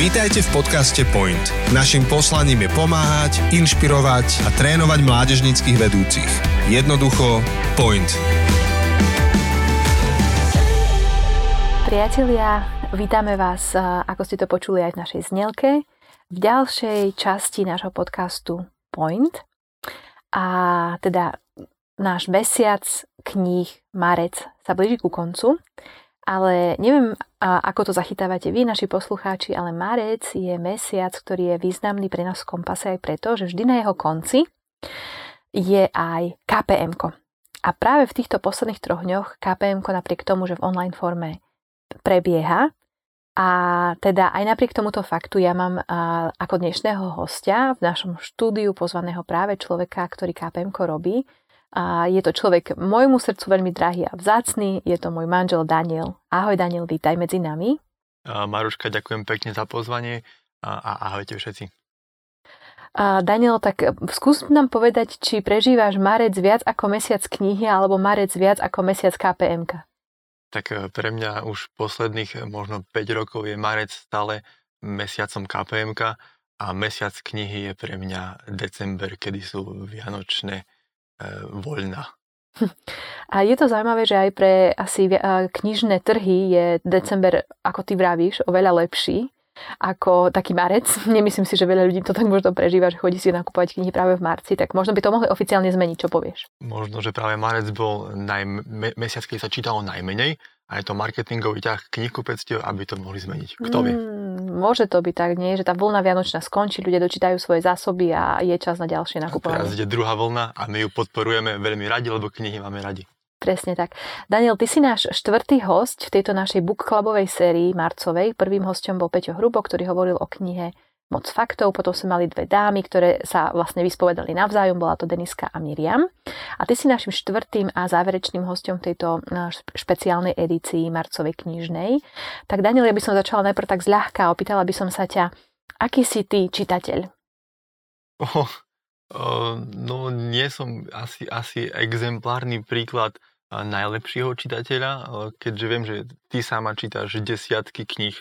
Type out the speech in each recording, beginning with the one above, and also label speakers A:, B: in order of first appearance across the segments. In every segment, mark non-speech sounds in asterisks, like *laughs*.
A: Vítajte v podcaste Point. Naším poslaním je pomáhať, inšpirovať a trénovať mládežnických vedúcich. Jednoducho Point.
B: Priatelia, vítame vás, ako ste to počuli aj v našej znelke, v ďalšej časti nášho podcastu Point. A teda náš mesiac kníh Marec sa blíži ku koncu. Ale neviem, ako to zachytávate vy, naši poslucháči, ale marec je mesiac, ktorý je významný pre nás v kompase aj preto, že vždy na jeho konci je aj KPM. A práve v týchto posledných troch dňoch KPM napriek tomu, že v online forme prebieha, a teda aj napriek tomuto faktu ja mám ako dnešného hostia v našom štúdiu pozvaného práve človeka, ktorý KPM robí, a je to človek môjmu srdcu veľmi drahý a vzácný, je to môj manžel Daniel. Ahoj Daniel, vítaj medzi nami.
C: Maruška, ďakujem pekne za pozvanie a, ahojte všetci.
B: A Daniel, tak skús nám povedať, či prežívaš marec viac ako mesiac knihy alebo marec viac ako mesiac KPMK.
C: Tak e, pre mňa už posledných e, možno 5 rokov je marec stále mesiacom KPMK a mesiac knihy je pre mňa december, kedy sú vianočné voľná.
B: A je to zaujímavé, že aj pre asi e, knižné trhy je december, ako ty vravíš, oveľa lepší ako taký marec. *laughs* Nemyslím si, že veľa ľudí to tak možno prežíva, že chodí si nakupovať knihy práve v marci, tak možno by to mohli oficiálne zmeniť. Čo povieš?
C: Možno, že práve marec bol naj, mesiac, keď sa čítalo najmenej a je to marketingový ťah knihkupectiev, aby to mohli zmeniť. Kto vie?
B: Mm, môže to byť tak, nie? Že tá vlna Vianočná skončí, ľudia dočítajú svoje zásoby a je čas na ďalšie nakupovanie.
C: Teraz ide druhá vlna a my ju podporujeme veľmi radi, lebo knihy máme radi.
B: Presne tak. Daniel, ty si náš štvrtý host v tejto našej book clubovej sérii marcovej. Prvým hostom bol Peťo Hrubo, ktorý hovoril o knihe moc faktov, potom sme mali dve dámy, ktoré sa vlastne vyspovedali navzájom, bola to Deniska a Miriam. A ty si našim štvrtým a záverečným hostom tejto špeciálnej edícii marcovej knižnej. Tak Daniel, ja by som začala najprv tak zľahka, opýtala by som sa ťa, aký si ty čitateľ?
C: Oh, oh, no nie som asi, asi exemplárny príklad najlepšieho čitateľa, keďže viem, že ty sama čítaš desiatky kníh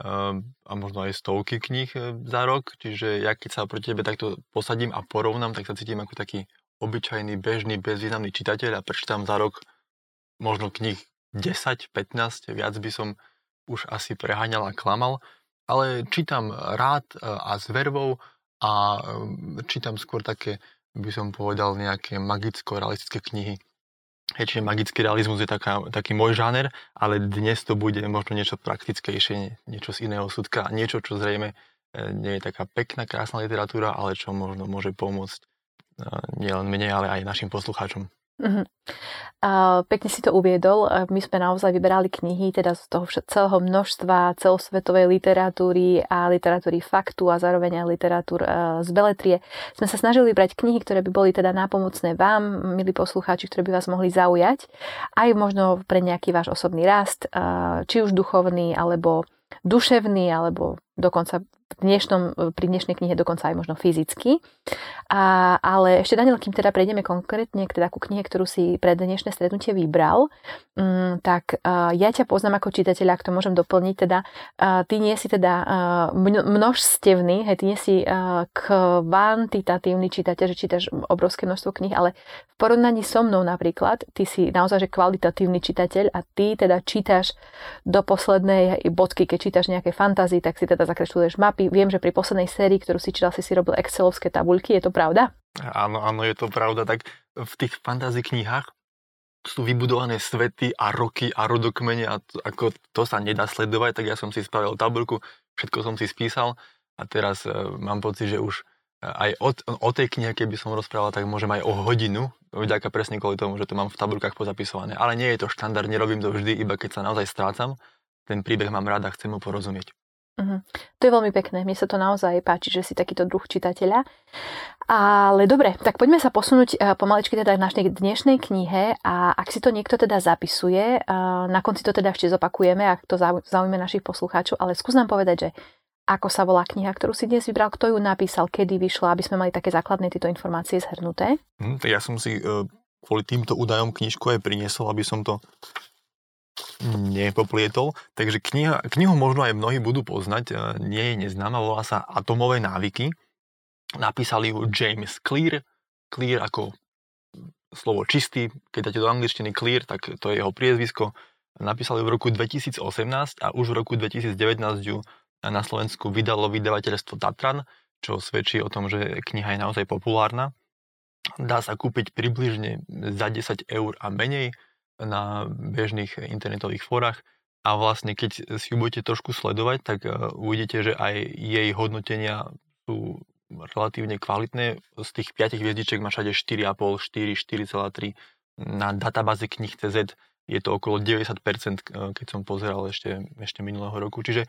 C: a možno aj stovky kníh e, za rok, čiže ja keď sa proti tebe takto posadím a porovnám, tak sa cítim ako taký obyčajný, bežný, bezvýznamný čitateľ a prečítam za rok možno kníh 10, 15, viac by som už asi preháňal a klamal, ale čítam rád e, a s vervou a e, čítam skôr také, by som povedal, nejaké magicko-realistické knihy. Hej, čiže magický realizmus je taká, taký môj žáner, ale dnes to bude možno niečo praktickejšie, niečo z iného súdka, niečo, čo zrejme e, nie je taká pekná, krásna literatúra, ale čo možno môže pomôcť e, nielen mne, ale aj našim poslucháčom. Uh-huh.
B: A pekne si to uviedol. My sme naozaj vyberali knihy teda z toho celého množstva celosvetovej literatúry a literatúry faktu a zároveň aj literatúr z beletrie. Sme sa snažili vybrať knihy, ktoré by boli teda nápomocné vám, milí poslucháči, ktoré by vás mohli zaujať, aj možno pre nejaký váš osobný rast, či už duchovný, alebo duševný, alebo dokonca v dnešnom, pri dnešnej knihe dokonca aj možno fyzicky. A, ale ešte Daniel, kým teda prejdeme konkrétne k teda ku knihe, ktorú si pre dnešné stretnutie vybral, um, tak uh, ja ťa poznám ako čitateľa, ak to môžem doplniť, teda uh, ty nie si teda uh, množstevný, hej, ty nie si uh, kvantitatívny čitateľ, že čítaš obrovské množstvo kníh, ale v porovnaní so mnou napríklad, ty si naozaj že kvalitatívny čitateľ a ty teda čítaš do poslednej bodky, keď čítaš nejaké fantázy, tak si teda zakresluješ mapy. Viem, že pri poslednej sérii, ktorú si čítal, si si robil excelovské tabuľky, je to pravda?
C: Áno, áno, je to pravda. Tak v tých fantasy knihách sú vybudované svety a roky a rodokmene a to, ako to sa nedá sledovať, tak ja som si spravil tabuľku, všetko som si spísal a teraz e, mám pocit, že už e, aj o, o tej knihe, keby som rozprával, tak môžem aj o hodinu, vďaka presne kvôli tomu, že to mám v tabulkách pozapisované. Ale nie je to štandard, nerobím to vždy, iba keď sa naozaj strácam. Ten príbeh mám rád a chcem mu porozumieť.
B: Uh-huh. To je veľmi pekné, mne sa to naozaj páči, že si takýto druh čitateľa. Ale dobre, tak poďme sa posunúť uh, pomaličky teda k našej dnešnej knihe a ak si to niekto teda zapisuje, uh, na konci to teda ešte zopakujeme, ak to zaujíma našich poslucháčov, ale skús nám povedať, že ako sa volá kniha, ktorú si dnes vybral, kto ju napísal, kedy vyšla, aby sme mali také základné tieto informácie zhrnuté.
C: Hm, ja som si uh, kvôli týmto údajom knižku aj priniesol, aby som to nepoplietol. Takže kniha, knihu možno aj mnohí budú poznať, e, nie je neznáma, volá sa Atomové návyky. Napísali ju James Clear, Clear ako slovo čistý, keď dáte do angličtiny Clear, tak to je jeho priezvisko. Napísali ju v roku 2018 a už v roku 2019 ju na Slovensku vydalo vydavateľstvo Tatran, čo svedčí o tom, že kniha je naozaj populárna. Dá sa kúpiť približne za 10 eur a menej na bežných internetových fórach a vlastne keď si ju budete trošku sledovať, tak e, uvidíte, že aj jej hodnotenia sú relatívne kvalitné. Z tých 5 hviezdičiek má všade 4,5, 4, 4,3. Na databáze knih CZ je to okolo 90%, e, keď som pozeral ešte, ešte minulého roku. Čiže e,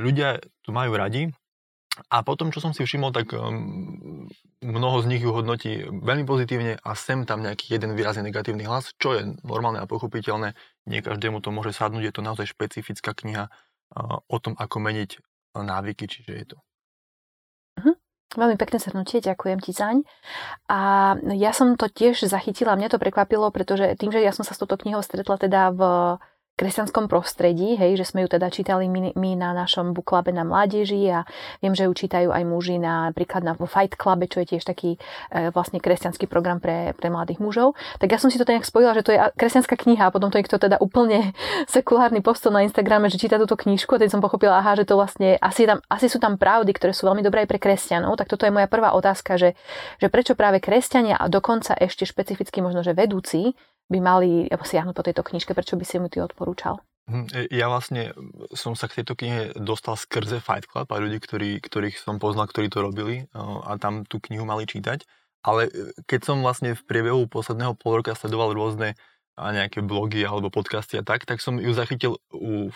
C: ľudia tu majú radi a potom, čo som si všimol, tak um, mnoho z nich ju hodnotí veľmi pozitívne a sem tam nejaký jeden výrazne negatívny hlas, čo je normálne a pochopiteľné. Nie každému to môže sadnúť, je to naozaj špecifická kniha uh, o tom, ako meniť návyky, čiže je to.
B: Uh-huh. Veľmi pekné shrnutie, ďakujem ti zaň. A ja som to tiež zachytila, mňa to prekvapilo, pretože tým, že ja som sa s touto knihou stretla teda v kresťanskom prostredí, hej, že sme ju teda čítali my, my na našom buklabe na mládeži a viem, že ju čítajú aj muži na, napríklad na Fight Clube, čo je tiež taký e, vlastne kresťanský program pre, pre mladých mužov. Tak ja som si to nejak spojila, že to je kresťanská kniha a potom to niekto teda úplne *laughs* sekulárny postol na Instagrame, že číta túto knižku a teď som pochopila, aha, že to vlastne asi, tam, asi sú tam pravdy, ktoré sú veľmi dobré aj pre kresťanov. Tak toto je moja prvá otázka, že, že prečo práve kresťania a dokonca ešte špecificky možno, že vedúci by mali siahnuť po tejto knižke, prečo by si mu ty odporúčal?
C: Hm, e, ja vlastne som sa k tejto knihe dostal skrze Fight Club a ľudí, ktorí, ktorých som poznal, ktorí to robili a tam tú knihu mali čítať. Ale e, keď som vlastne v priebehu posledného pol roka sledoval rôzne a nejaké blogy alebo podcasty a tak, tak som ju zachytil u e,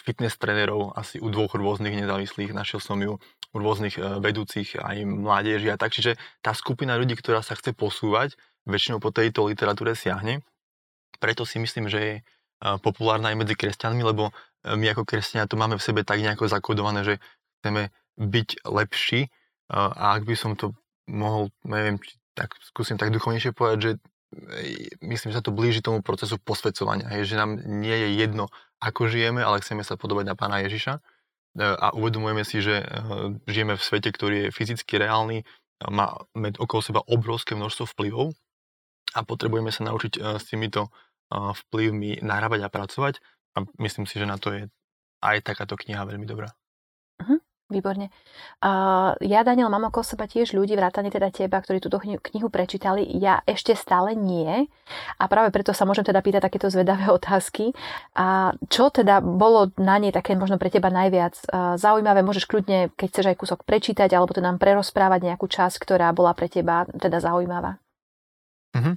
C: fitness trénerov, asi u dvoch rôznych nezávislých, našiel som ju rôznych vedúcich aj mládeží a tak, čiže tá skupina ľudí, ktorá sa chce posúvať, väčšinou po tejto literatúre siahne. Preto si myslím, že je populárna aj medzi kresťanmi, lebo e, my ako kresťania to máme v sebe tak nejako zakodované, že chceme byť lepší. A ak by som to mohol, neviem, tak skúsim tak duchovnejšie povedať, že e, myslím, že sa to blíži tomu procesu posvedcovania, že nám nie je jedno, ako žijeme, ale chceme sa podobať na pána Ježiša. e, a uvedomujeme si, že žijeme v svete, ktorý je fyzicky reálny, má okolo seba obrovské množstvo vplyvov a potrebujeme sa naučiť eh, s týmito vplyvmi narábať a pracovať a myslím si, že na to je aj takáto kniha veľmi dobrá.
B: Výborne. Uh, ja, Daniel, mám okolo seba tiež ľudí, vrátane teda teba, ktorí túto knihu prečítali. Ja ešte stále nie. A práve preto sa môžem teda pýtať takéto zvedavé *laughs* otázky. A čo teda bolo na nej také možno pre teba najviac uh, zaujímavé? Môžeš kľudne, keď chceš aj kúsok prečítať, alebo to nám prerozprávať nejakú časť, ktorá bola pre teba teda zaujímavá.
C: Mm-hmm.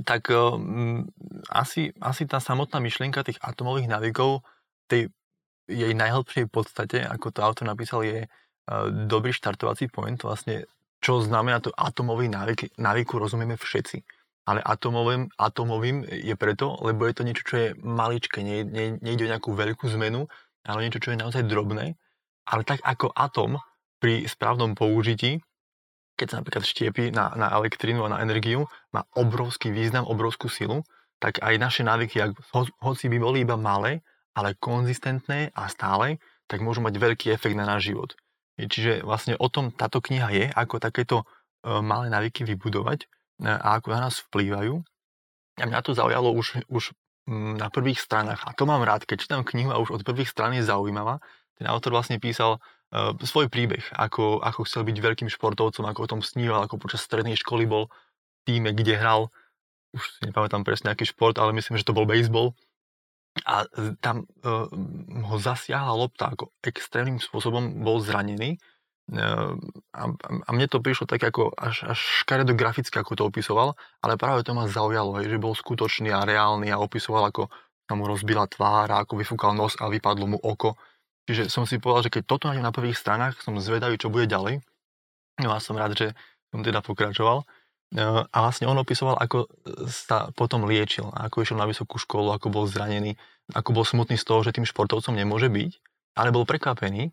C: Tak um, asi, asi tá samotná myšlienka tých atomových návykov, tej jej najhlbšej podstate, ako to autor napísal, je uh, dobrý štartovací point, vlastne čo znamená to atomový návyk, návyku rozumieme všetci. Ale atomovým, atomovým je preto, lebo je to niečo, čo je maličké, nie, nie, nejde o nejakú veľkú zmenu, ale niečo, čo je naozaj drobné. Ale tak ako atom pri správnom použití keď sa napríklad štiepi na, na elektrínu a na energiu, má obrovský význam, obrovskú silu, tak aj naše návyky, hoci by boli iba malé, ale konzistentné a stále, tak môžu mať veľký efekt na náš život. Čiže vlastne o tom táto kniha je, ako takéto e, malé návyky vybudovať e, a ako na nás vplývajú. A mňa to zaujalo už, už na prvých stranách. A to mám rád, keď čítam knihu a už od prvých strán je zaujímavá. Ten autor vlastne písal uh, svoj príbeh, ako, ako chcel byť veľkým športovcom, ako o tom sníval, ako počas strednej školy bol v týme, kde hral, už si nepamätám presne aký šport, ale myslím, že to bol baseball. A tam uh, ho zasiahla lopta, ako extrémnym spôsobom bol zranený. Uh, a, a mne to prišlo tak ako až, až škaredo graficky, ako to opisoval, ale práve to ma zaujalo, hej, že bol skutočný a reálny a opisoval, ako sa mu rozbila tvár ako vyfúkal nos a vypadlo mu oko Čiže som si povedal, že keď toto nájdem na prvých stranách, som zvedavý, čo bude ďalej. No a som rád, že som teda pokračoval. E, a vlastne on opisoval, ako sa potom liečil, ako išiel na vysokú školu, ako bol zranený, ako bol smutný z toho, že tým športovcom nemôže byť, ale bol prekvapený e,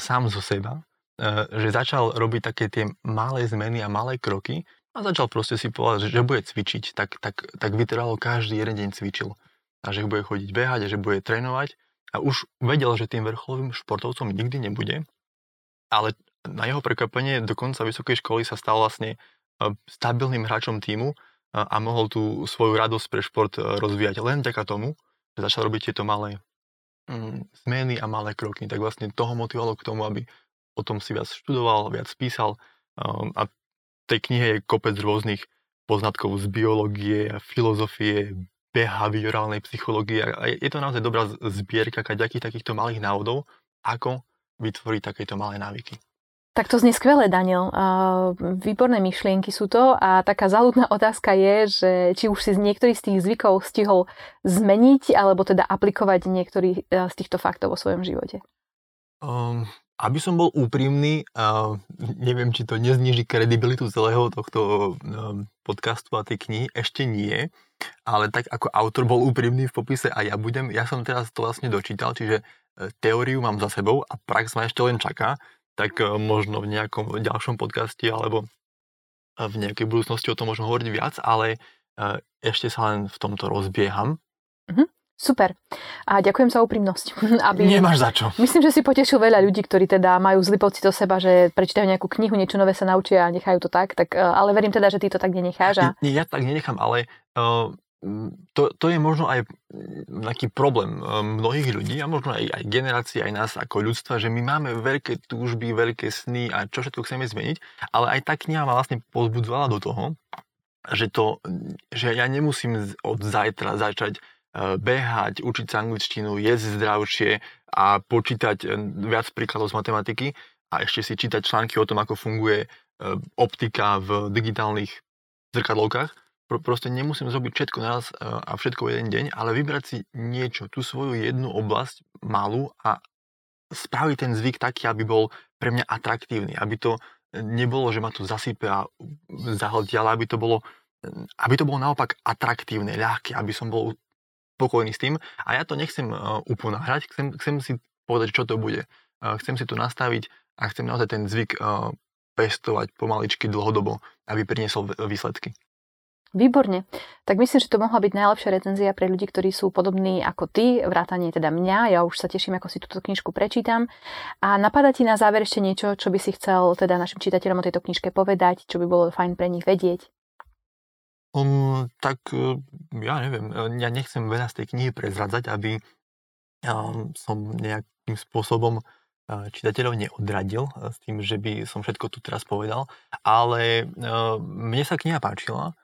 C: sám zo seba, e, že začal robiť také tie malé zmeny a malé kroky a začal proste si povedať, že bude cvičiť, tak, tak, tak vytrvalo každý jeden deň cvičil. a že bude chodiť behať a že bude trénovať a už vedel, že tým vrcholovým športovcom nikdy nebude, ale na jeho prekvapenie do konca vysokej školy sa stal vlastne stabilným hráčom týmu a mohol tú svoju radosť pre šport rozvíjať len vďaka tomu, že začal robiť tieto malé mm, zmeny a malé kroky. Tak vlastne toho motivovalo k tomu, aby o tom si viac študoval, viac písal a v tej knihe je kopec rôznych poznatkov z biológie, filozofie, behaviorálnej psychológie a je to naozaj dobrá zbierka kaďakých takýchto malých návodov, ako vytvoriť takéto malé návyky.
B: Tak to znie skvelé, Daniel. Výborné myšlienky sú to a taká záľudná otázka je, že či už si z niektorých z tých zvykov stihol zmeniť alebo teda aplikovať niektorý e, z týchto faktov vo svojom živote.
C: Um, aby som bol úprimný, neviem, či to nezniží kredibilitu celého tohto um, podcastu a tej knihy, ešte nie, ale tak ako autor bol úprimný v popise a ja budem, ja som teraz to vlastne dočítal, čiže e, teóriu mám za sebou a prax ma ešte len čaká, tak e, možno v nejakom ďalšom podcaste alebo e, v nejakej budúcnosti o tom môžem hovoriť viac, ale e, ešte sa len v tomto rozbieham.
B: Mhm. Super. A ďakujem za úprimnosť. *laughs*
C: Aby... Nemáš za čo.
B: Myslím, že si potešil veľa ľudí, ktorí teda majú zlý pocit o seba, že prečítajú nejakú knihu, niečo nové sa naučia a nechajú to tak. tak ale verím teda, že ty to tak nenecháš. A...
C: Nie, ja tak nenechám, ale uh, to, to je možno aj taký problém eh, mnohých ľudí a možno aj, aj generácií, aj nás ako ľudstva, že my máme veľké túžby, veľké sny a čo všetko chceme zmeniť, ale aj tá kniha ma vlastne pozbudzovala do toho, že, to, že ja nemusím od zajtra začať eh, behať, učiť sa angličtinu, jesť zdravšie a počítať eh, viac príkladov z matematiky a ešte si čítať články o tom, ako funguje optika v digitálnych zrkadlovkách, proste nemusím zrobiť všetko naraz e, a všetko jeden deň, ale vybrať si niečo, tú svoju jednu oblasť malú a spraviť ten zvyk taký, aby bol pre mňa atraktívny, aby to nebolo, že ma to zasype a zahltí, ale aby to bolo, aby to bolo naopak atraktívne, ľahké, aby som bol spokojný s tým. A ja to nechcem uponáhrať, chcem, chcem si povedať, čo to bude. Chcem si to nastaviť a chcem naozaj ten zvyk pestovať pomaličky dlhodobo, aby priniesol výsledky.
B: Výborne. Tak myslím, že to mohla byť najlepšia recenzia pre ľudí, ktorí sú podobní ako ty, vrátanie teda mňa. Ja už sa teším, ako si túto knižku prečítam. A napadá ti na záver ešte niečo, čo by si chcel teda našim čitateľom o tejto knižke povedať, čo by bolo fajn pre nich vedieť?
C: Um, tak e, ja neviem, e, ja nechcem veľa z tej knihy prezradzať, aby um, som nejakým spôsobom e, čitateľov neodradil s tým, že by som všetko tu teraz povedal, ale mne sa kniha páčila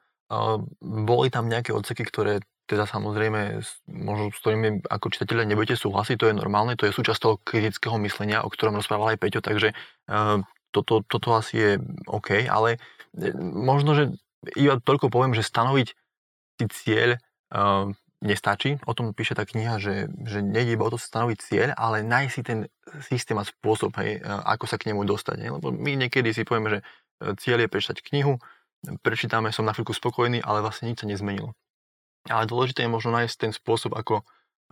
C: boli tam nejaké odseky, ktoré teda samozrejme, možno s ktorými ako čitatelia nebudete súhlasiť, to je normálne, to je súčasť toho kritického myslenia, o ktorom rozprával aj Peťo, takže toto, toto asi je OK, ale e, možno, že iba toľko poviem, že stanoviť si cieľ uh, nestačí. O tom píše tá kniha, že, že nejde iba o to stanoviť cieľ, ale nájsť si ten systém a spôsob, hej, ako sa k nemu dostať. Hej. Lebo my niekedy si povieme, že e, cieľ je prečítať knihu, prečítame, som na chvíľku spokojný, ale vlastne nič sa nezmenilo. Ale dôležité je možno nájsť ten spôsob, ako,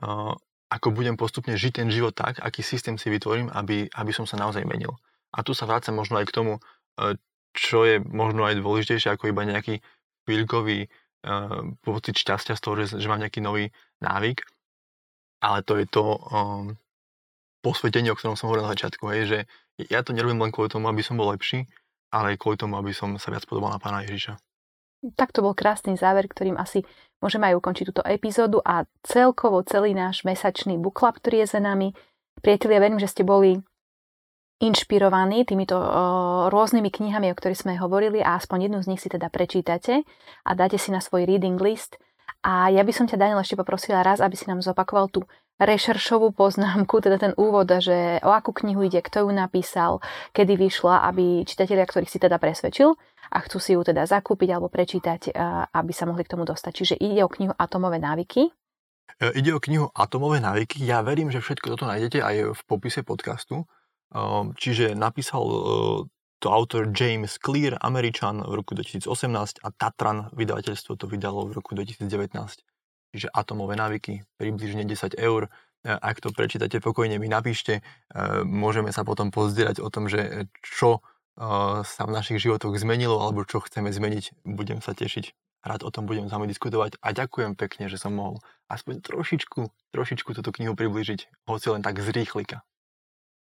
C: uh, ako budem postupne žiť ten život tak, aký systém si vytvorím, aby, aby som sa naozaj menil. A tu sa vrácam možno aj k tomu, uh, čo je možno aj dôležitejšie ako iba nejaký chvíľkový uh, pocit šťastia z toho, že, že mám nejaký nový návyk. Ale to je to um, posvetenie, o ktorom som hovoril na začiatku, hej, že ja to nerobím len kvôli tomu, aby som bol lepší, ale aj kvôli tomu, aby som sa viac podobal na pána Ježiša.
B: Tak to bol krásny záver, ktorým asi môžeme aj ukončiť túto epizódu a celkovo celý náš mesačný club, ktorý je za nami. Priatelia, verím, že ste boli inšpirovaní týmito o, rôznymi knihami, o ktorých sme hovorili a aspoň jednu z nich si teda prečítate a dáte si na svoj reading list. A ja by som ťa, Daniel, ešte poprosila raz, aby si nám zopakoval tú rešeršovú poznámku, teda ten úvod, že o akú knihu ide, kto ju napísal, kedy vyšla, aby čitatelia, ktorých si teda presvedčil a chcú si ju teda zakúpiť alebo prečítať, aby sa mohli k tomu dostať. Čiže ide o knihu Atomové návyky.
C: E, ide o knihu Atomové návyky. Ja verím, že všetko toto nájdete aj v popise podcastu. E, čiže napísal e, to autor James Clear, Američan v roku 2018 a Tatran vydavateľstvo to vydalo v roku 2019 čiže atomové návyky, približne 10 eur. E, ak to prečítate pokojne, mi napíšte, e, môžeme sa potom pozdierať o tom, že čo e, sa v našich životoch zmenilo alebo čo chceme zmeniť. Budem sa tešiť rád o tom budem s vami diskutovať a ďakujem pekne, že som mohol aspoň trošičku, trošičku túto knihu približiť, hoci len tak z rýchlika.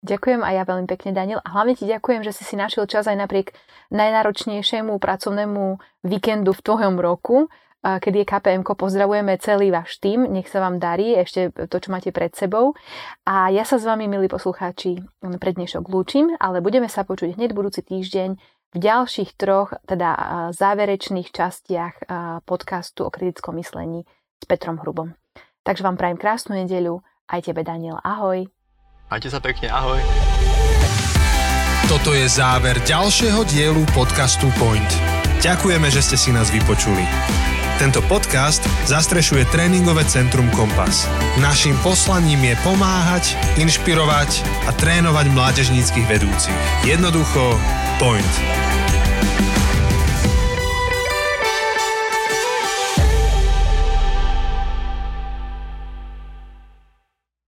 B: Ďakujem aj ja veľmi pekne, Daniel. A hlavne ti ďakujem, že si si našiel čas aj napriek najnáročnejšiemu pracovnému víkendu v tvojom roku, kedy je KPM. Pozdravujeme celý váš tým, nech sa vám darí ešte to, čo máte pred sebou. A ja sa s vami, milí poslucháči, pred dnešok lúčim, ale budeme sa počuť hneď budúci týždeň v ďalších troch, teda záverečných častiach podcastu o kritickom myslení s Petrom Hrubom. Takže vám prajem krásnu nedeľu, aj tebe Daniel, ahoj.
C: Majte sa pekne, ahoj.
A: Toto je záver ďalšieho dielu podcastu Point. Ďakujeme, že ste si nás vypočuli. Tento podcast zastrešuje tréningové centrum Kompas. Naším poslaním je pomáhať, inšpirovať a trénovať mládežníckých vedúcich. Jednoducho, point.